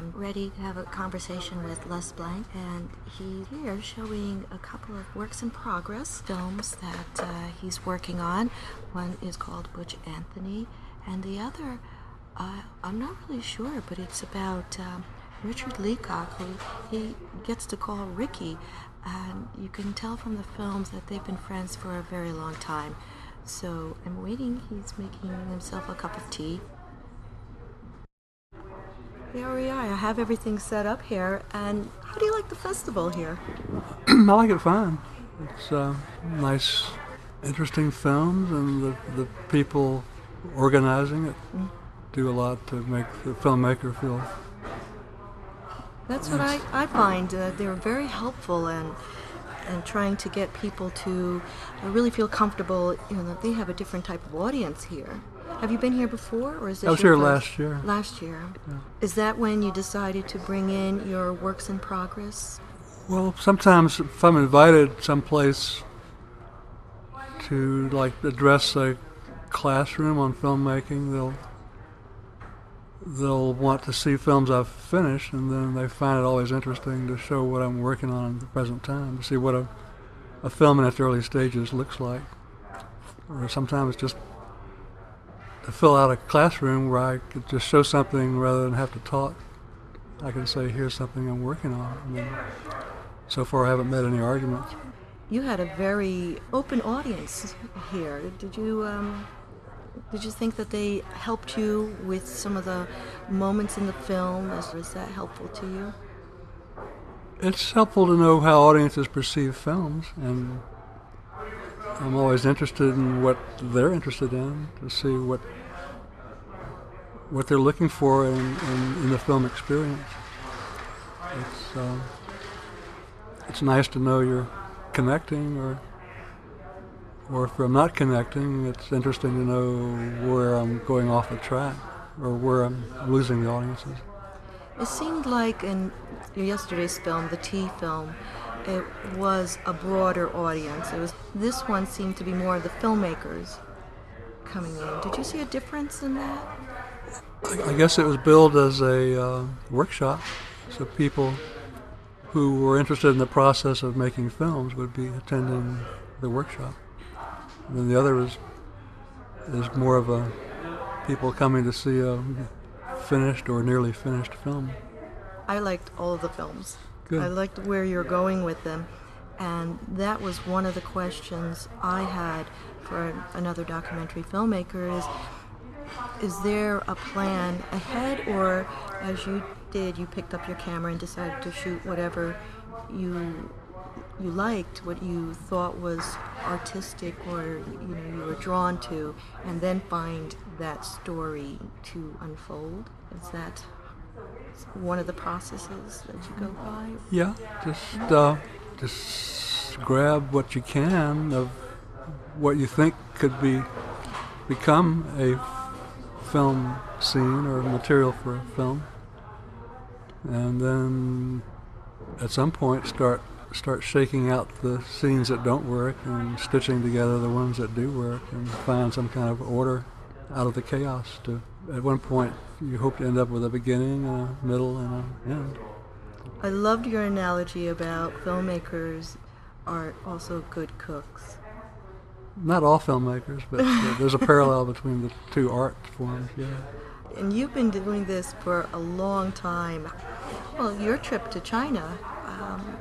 am ready to have a conversation with Les Blank. And he's here showing a couple of works in progress films that uh, he's working on. One is called Butch Anthony, and the other, uh, I'm not really sure, but it's about um, Richard Leacock, who he gets to call Ricky. And you can tell from the films that they've been friends for a very long time. So I'm waiting. He's making himself a cup of tea. There we are. I have everything set up here. And how do you like the festival here? I like it fine. It's uh, nice, interesting films, and the, the people organizing it mm. do a lot to make the filmmaker feel. That's what I, I find. Uh, they're very helpful and and trying to get people to really feel comfortable. You know, that they have a different type of audience here. Have you been here before, or is this? I was here last year. Last year. Yeah. Is that when you decided to bring in your works in progress? Well, sometimes if I'm invited someplace to like address a classroom on filmmaking, they'll they'll want to see films I've finished, and then they find it always interesting to show what I'm working on at the present time, to see what a, a film in its early stages looks like. Or sometimes just to fill out a classroom where I could just show something rather than have to talk. I can say, here's something I'm working on. I mean, so far, I haven't met any arguments. You had a very open audience here. Did you um, did you think that they helped you with some of the moments in the film? Is, is that helpful to you? It's helpful to know how audiences perceive films, and I'm always interested in what they're interested in to see what what they're looking for in, in, in the film experience. It's uh, it's nice to know you're connecting or or if I'm not connecting, it's interesting to know where I'm going off the track or where I'm losing the audiences. It seemed like in yesterday's film, the Tea film, it was a broader audience. It was this one seemed to be more of the filmmakers coming in. Did you see a difference in that? I guess it was billed as a uh, workshop, so people who were interested in the process of making films would be attending the workshop. And then the other is is more of a people coming to see a finished or nearly finished film. I liked all of the films. Good. I liked where you're going with them. And that was one of the questions I had for another documentary filmmaker is is there a plan ahead or as you did you picked up your camera and decided to shoot whatever you you liked, what you thought was artistic or you know you were drawn to, and then find that story to unfold. Is that one of the processes that you go by? Yeah, just uh, just grab what you can of what you think could be become a film scene or material for a film, and then at some point start start shaking out the scenes that don't work and stitching together the ones that do work and find some kind of order out of the chaos to at one point you hope to end up with a beginning and a middle and an end i loved your analogy about filmmakers are also good cooks not all filmmakers but there's a parallel between the two art forms yeah and you've been doing this for a long time well your trip to china um,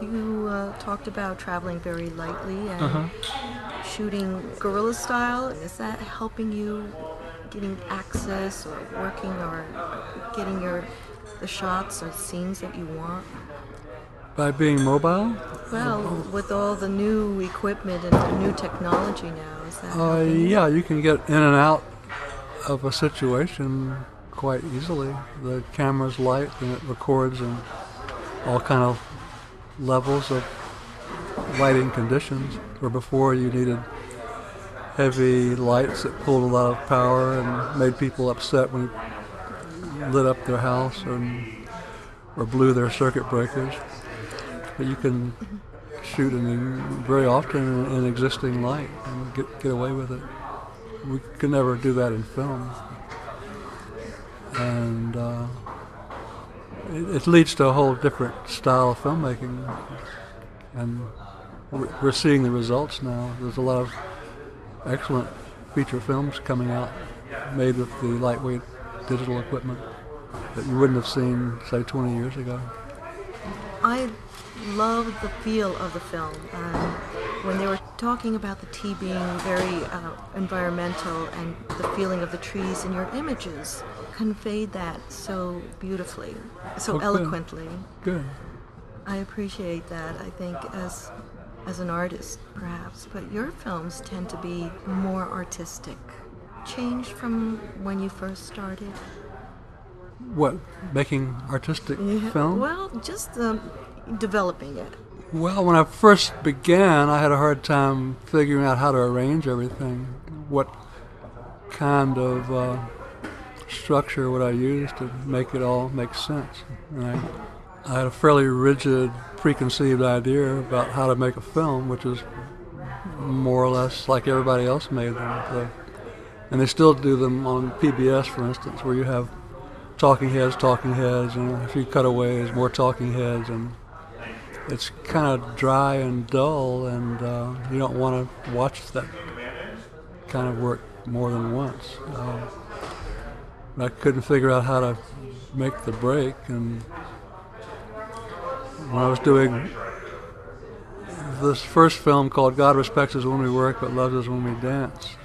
you uh, talked about traveling very lightly and uh-huh. shooting guerrilla style. Is that helping you getting access or working or getting your the shots or scenes that you want? By being mobile? Well, with all the new equipment and the new technology now, is that? Uh, yeah, you can get in and out of a situation quite easily. The camera's light and it records in all kind of levels of lighting conditions. Where before you needed heavy lights that pulled a lot of power and made people upset when you lit up their house or, or blew their circuit breakers. But you can shoot in very often in, in existing light and get, get away with it. We could never do that in film. and uh, it, it leads to a whole different style of filmmaking, and we're seeing the results now. There's a lot of excellent feature films coming out made with the lightweight digital equipment that you wouldn't have seen, say, 20 years ago. I love the feel of the film. Um, when they were talking about the tea being very uh, environmental and the feeling of the trees in your images conveyed that so beautifully, so eloquently. Good. I appreciate that. I think as as an artist, perhaps, but your films tend to be more artistic. Changed from when you first started. What, making artistic Yeah, film? Well, just um, developing it. Well, when I first began, I had a hard time figuring out how to arrange everything. What kind of uh, structure would I use to make it all make sense? And I, I had a fairly rigid, preconceived idea about how to make a film, which is more or less like everybody else made them. So, and they still do them on PBS, for instance, where you have talking heads, talking heads, and a few cutaways, more talking heads, and it's kind of dry and dull, and uh, you don't want to watch that kind of work more than once. Uh, I couldn't figure out how to make the break, and when I was doing this first film called "God Respects Us When We Work, but Loves Us When We Dance,"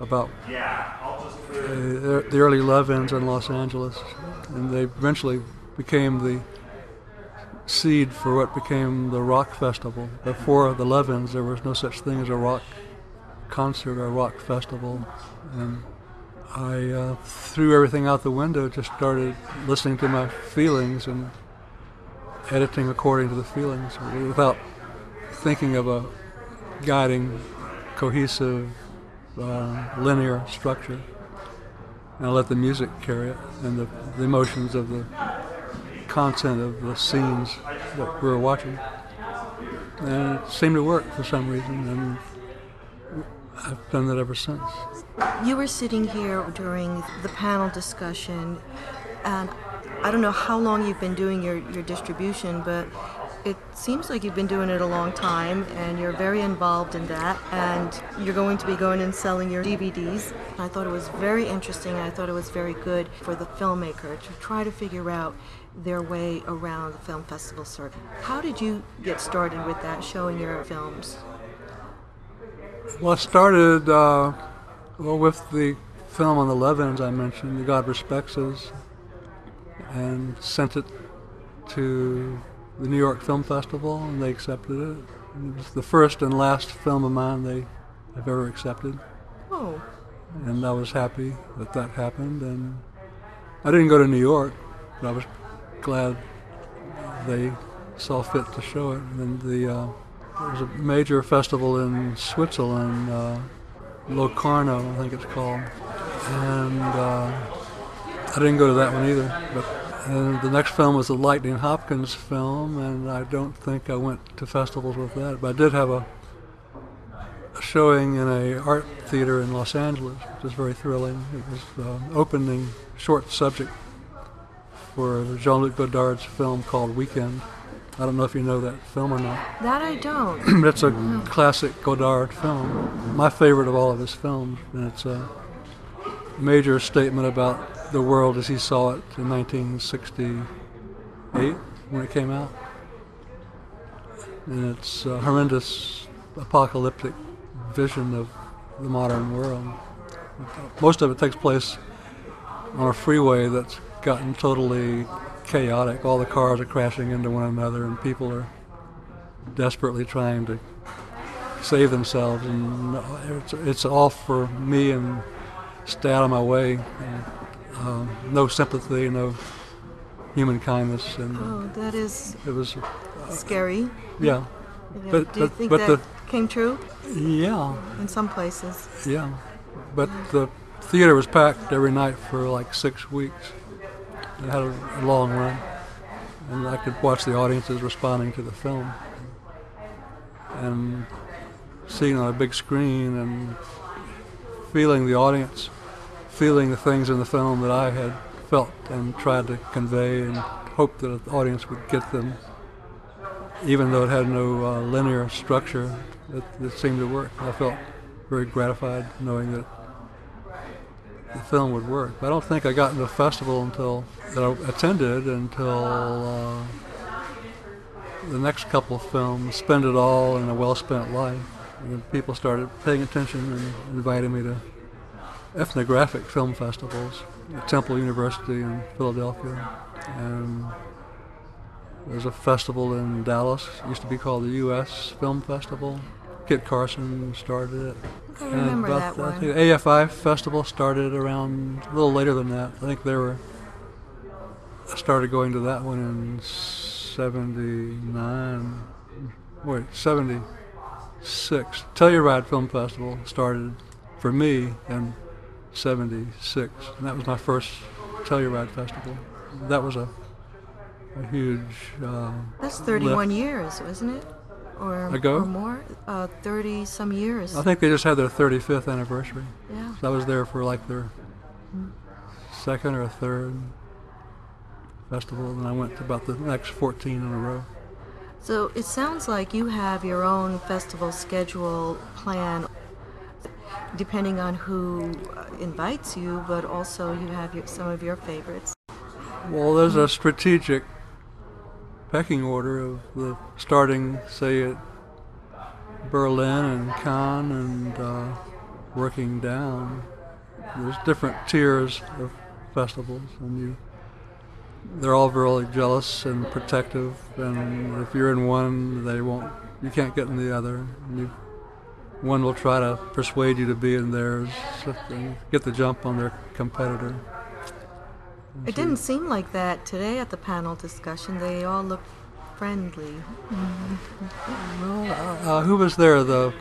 about the early love-ins in Los Angeles, and they eventually became the seed for what became the rock festival. Before the love-ins, there was no such thing as a rock concert or rock festival, and I uh, threw everything out the window. Just started listening to my feelings and editing according to the feelings, without thinking of a guiding, cohesive, uh, linear structure. And I let the music carry it and the, the emotions of the content of the scenes that we were watching. And it seemed to work for some reason, and I've done that ever since. You were sitting here during the panel discussion, and I don't know how long you've been doing your, your distribution, but it seems like you've been doing it a long time and you're very involved in that. And you're going to be going and selling your DVDs. I thought it was very interesting. I thought it was very good for the filmmaker to try to figure out their way around the film festival circuit. How did you get started with that, showing your films? Well, I started uh, well with the film on the love-ins I mentioned, God Respects Us, and sent it to the New York Film Festival, and they accepted it. It was the first and last film of mine they have ever accepted, Oh, and I was happy that that happened. And I didn't go to New York, but I was glad they saw fit to show it. And the uh, there was a major festival in Switzerland, uh, Locarno, I think it's called, and uh, I didn't go to that one either. But and the next film was a Lightnin' Hopkins film, and I don't think I went to festivals with that. But I did have a, a showing in a art theater in Los Angeles, which was very thrilling. It was uh, opening short subject for Jean-Luc Godard's film called Weekend. I don't know if you know that film or not. that I don't. It's a classic Godard film, my favorite of all of his films, and it's a major statement about the world as he saw it in 1968 when it came out. And it's a horrendous apocalyptic vision of the modern world. Most of it takes place on a freeway that's gotten totally chaotic. All the cars are crashing into one another, and people are desperately trying to save themselves. And it's, it's all for me and stay out of my way. And, um, no sympathy, no human kindness, and Oh, that is it was scary. yeah, Yeah, But- Do you but- think but that came true yeah, in some places? yeah. But the theater was packed every night for like six weeks. It had a, a long run, and I could watch the audiences responding to the film, and seeing on a big screen and feeling the audience, feeling the things in the film that I had felt and tried to convey and hoped that the audience would get them. Even though it had no uh, linear structure, it, it seemed to work. I felt very gratified knowing that the film would work. But I don't think I got into the festival until that I attended until uh, the next couple of films, Spend It All and A Well Spent Life. And people started paying attention and inviting me to ethnographic film festivals at Temple University in Philadelphia. And there's a festival in Dallas, it used to be called the U.S. Film Festival. Kit Carson started it. I remember about that one. Think AFI Festival started around a little later than that. I think they were. I started going to that one in '79. Wait, '76. Telluride Film Festival started for me in '76, and that was my first Telluride Festival. That was a a huge. Uh, That's 31 years, wasn't it? Or, Ago? or more? Uh, 30 some years. I think they just had their 35th anniversary. yeah. So I was there for like their second or third festival, and I went to about the next 14 in a row. So it sounds like you have your own festival schedule plan depending on who uh, invites you, but also you have your, some of your favorites. Well, there's a strategic pecking order of the starting, say, at Berlin and Cannes and uh, working down. There's different tiers of festivals, and you they're all very jealous and protective. And if you're in one, they won't. You can't get in the other. You, one will try to persuade you to be in theirs, and get the jump on their competitor. It didn't seem like that today at the panel discussion. They all looked friendly. Well, uh, who was there? The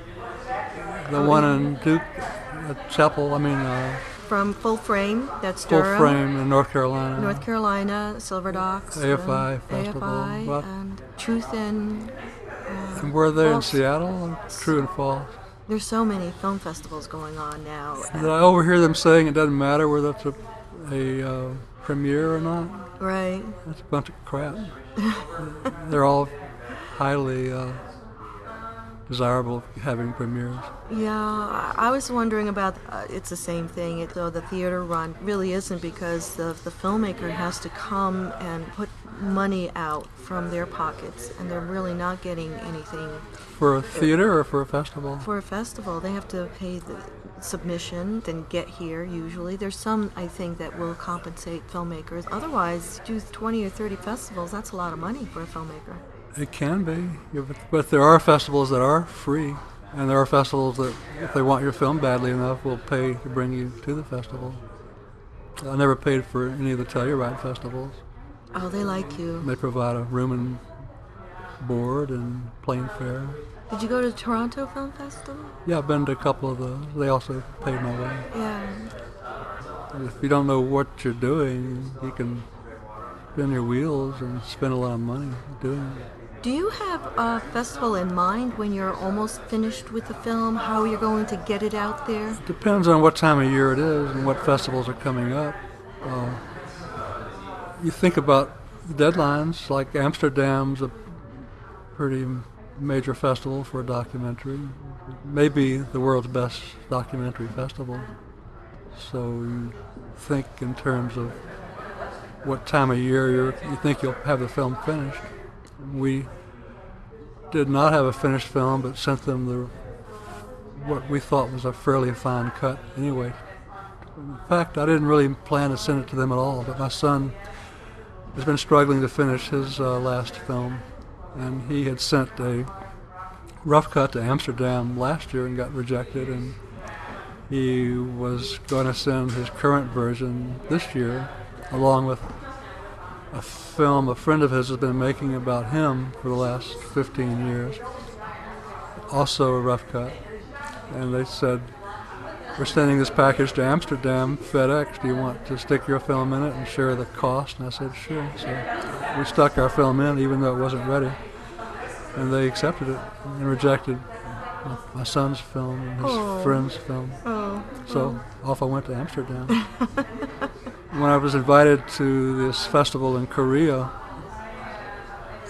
the one in Duke uh, Chapel. I mean, uh, From Full Frame, that's Full Frame in North Carolina. North Carolina, Silverdocks, AFI um, Festival. AFI, Well- and Truth in. And were they in Seattle? True and false. There's so many film festivals going on now. Did I overhear them saying it doesn't matter whether it's a, a uh, premiere or not? Right. That's a bunch of crap. They're all highly uh, desirable having premieres. Yeah, I was wondering about. Uh, it's the same thing. It, though the theater run really isn't because the the filmmaker has to come and put money out from their pockets, and they're really not getting anything For a theater or for a festival? for a festival. They have to pay the submission, then get here. Usually, there's some I think that will compensate filmmakers. Otherwise, do 20 or 30 festivals. That's a lot of money for a filmmaker. It can be, but, but there are festivals that are free, and there are festivals that, if they want your film badly enough, will pay to bring you to the festival. I never paid for any of the Telluride festivals. Oh, they like you. They provide a room and board and plane fare. Did you go to the Toronto Film Festival? Yeah, I've been to a couple of those. They also paid my way. Yeah. If you don't know what you're doing, you can spin your wheels and spend a lot of money doing it. Do you have a festival in mind when you're almost finished with the film? How you're going to get it out there? Depends on what time of year it is and what festivals are coming up. Uh, you think about deadlines, like Amsterdam's a pretty major festival for a documentary, maybe the world's best documentary festival. So you think in terms of what time of year you think you'll have the film finished. We did not have a finished film, but sent them the what we thought was a fairly fine cut anyway. In fact, I didn't really plan to send it to them at all, but my son has been struggling to finish his uh, last film, and he had sent a rough cut to Amsterdam last year and got rejected, and he was going to send his current version this year, along with a film a friend of his has been making about him for the last 15 years, also a rough cut. And they said, "We're sending this package to Amsterdam, FedEx. Do you want to stick your film in it and share the cost?" And I said, "Sure." So we stuck our film in, even though it wasn't ready, and they accepted it and rejected my- son's film and his Oh. friend's film. Oh. So oh. off I went to Amsterdam. when I was invited to this festival in Korea,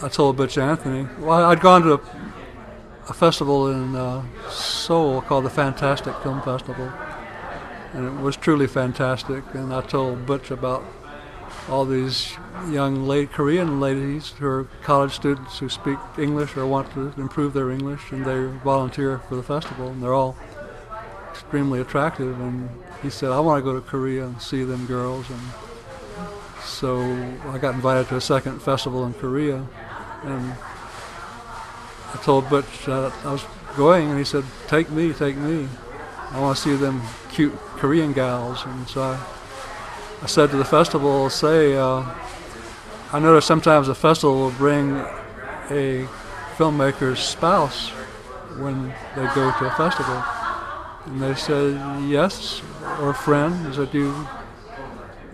I told Butch Anthony. Well, I'd gone to a, festival in uh, Seoul called the Fantastic Film Festival, and it was truly fantastic. And I told Butch about all these young late Korean ladies who are college students who speak English or want to improve their English, and they volunteer for the festival, and they're all extremely attractive. And he said, "I want to go to Korea and see them girls." And so I got invited to a second festival in Korea, and I told Butch that I was going, and he said, "Take me, take me. I want to see them cute Korean gals." And so I I said to the festival, say, uh, I notice sometimes a festival will bring a filmmaker's spouse when they go to a festival. And they said, yes, or a friend. They said, you,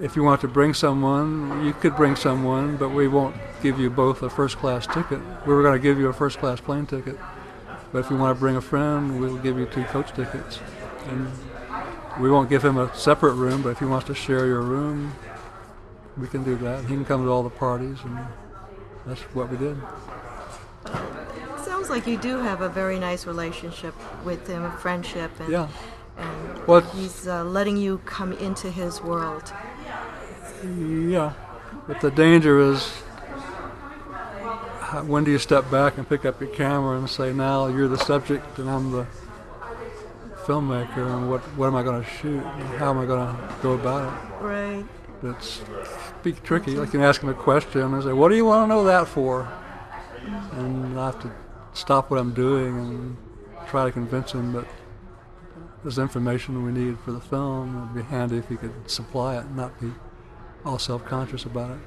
if you want to bring someone, you could bring someone, but we won't give you both a first class ticket. We were going to give you a first class plane ticket. But if you want to bring a friend, we'll give you two coach tickets. And we won't give him a separate room, but if he wants to share your room, we can do that. He can come to all the parties, and that's what we did. Sounds like you do have a very nice relationship with him, a friendship, and, Yeah. and Well, he's uh, letting you come into his world. Yeah, but the danger is when do you step back and pick up your camera and say, now you're the subject and I'm the filmmaker, and what what am I going to shoot? And how am I going to go about it? Right. It's be tricky. Like you can ask him a question and say, "What do you want to know that for?" And I have to stop what I'm doing and try to convince him that there's information we need for the film. It'd be handy if he could supply it and not be all self-conscious about it.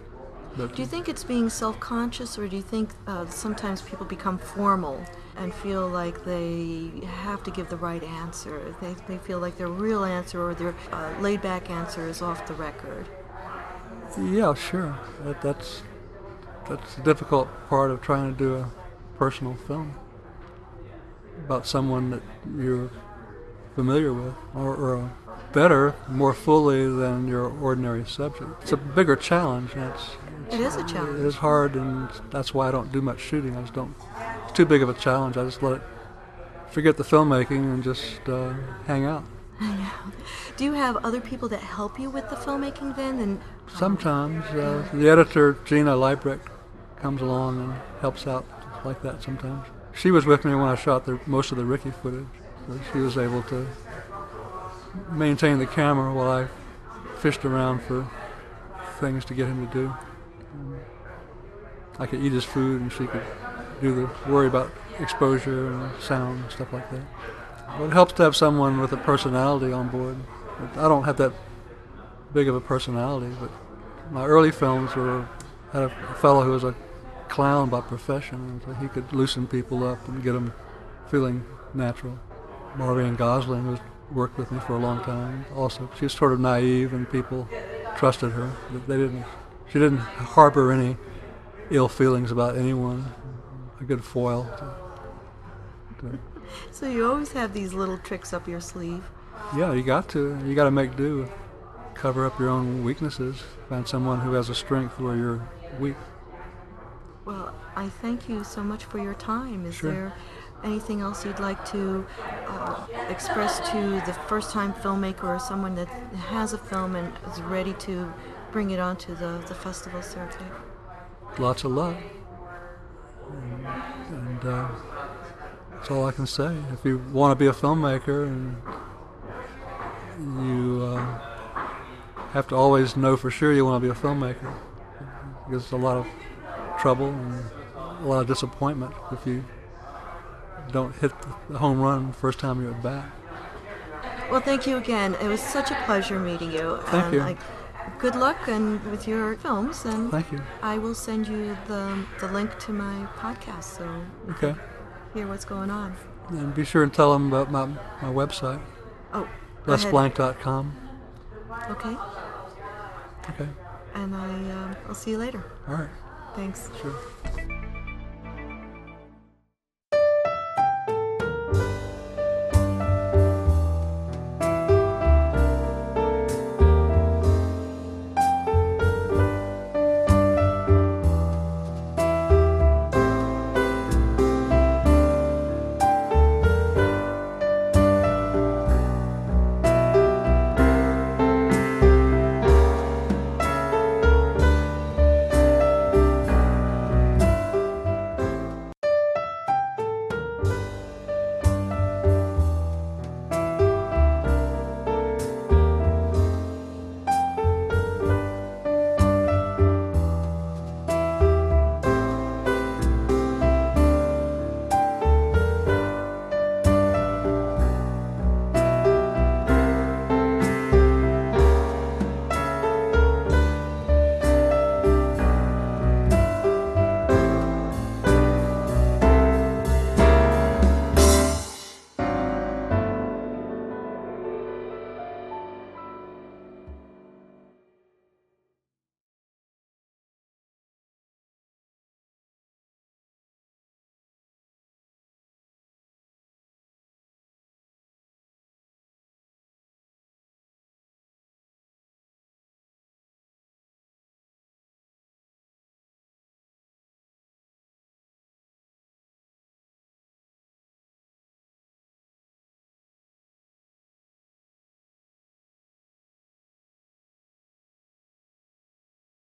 Do you think it's being self conscious, or do you think uh, sometimes people become formal and feel like they have to give the right answer? They, they feel like their real answer or their uh, laid back answer is off the record. yeah, sure. That, that's that's the difficult part of trying to do a personal film about someone that you're familiar with, or, or uh, better, more fully than your ordinary subject. It's a bigger challenge. It is a challenge. It is hard, and that's why I don't do much shooting. I just don't. It's too big of a challenge. I just let it forget the filmmaking and just uh, hang out. Do you have other people that help you with the filmmaking then? And Sometimes uh, the editor Gina Liebrecht comes along and helps out like that. Sometimes she was with me when I shot the, most of the Ricky footage, so she was able to maintain the camera while I fished around for things to get him to do. I could eat his food, and she could do the worry about exposure and sound and stuff like that. Well, it helps to have someone with a personality on board. I don't have that big of a personality, but my early films were had a fellow who was a clown by profession, so he could loosen people up and get them feeling natural. Maureen Gosling, who's worked with me for a long time, also she was sort of naive, and people trusted her. They didn't. She didn't harbor any ill feelings about anyone. A good foil. To, to, so you always have these little tricks up your sleeve. yeah, you got to. You got to make do. Cover up your own weaknesses. Find someone who has a strength where you're weak. Well, I thank you so much for your time. Is Sure. there anything else you'd like to uh, express to the first time filmmaker or someone that has a film and is ready to bring it onto the, the festival circuit? lots of love. And, and uh, that's all I can say. If you want to be a filmmaker, and you uh, have to always know for sure you want to be a filmmaker, because it's a lot of trouble and a lot of disappointment if you don't hit the home run first time you're at bat. Well, thank you again. It was such a pleasure meeting you. Thank and you. I, good luck and with your films, and Thank you. I will send you the, the link to my podcast so Okay. hear what's going on. And be sure and tell them about my, my website, Oh, lesblank.com. Okay, Okay. and I um, I'll see you later. All right. Thanks. Sure.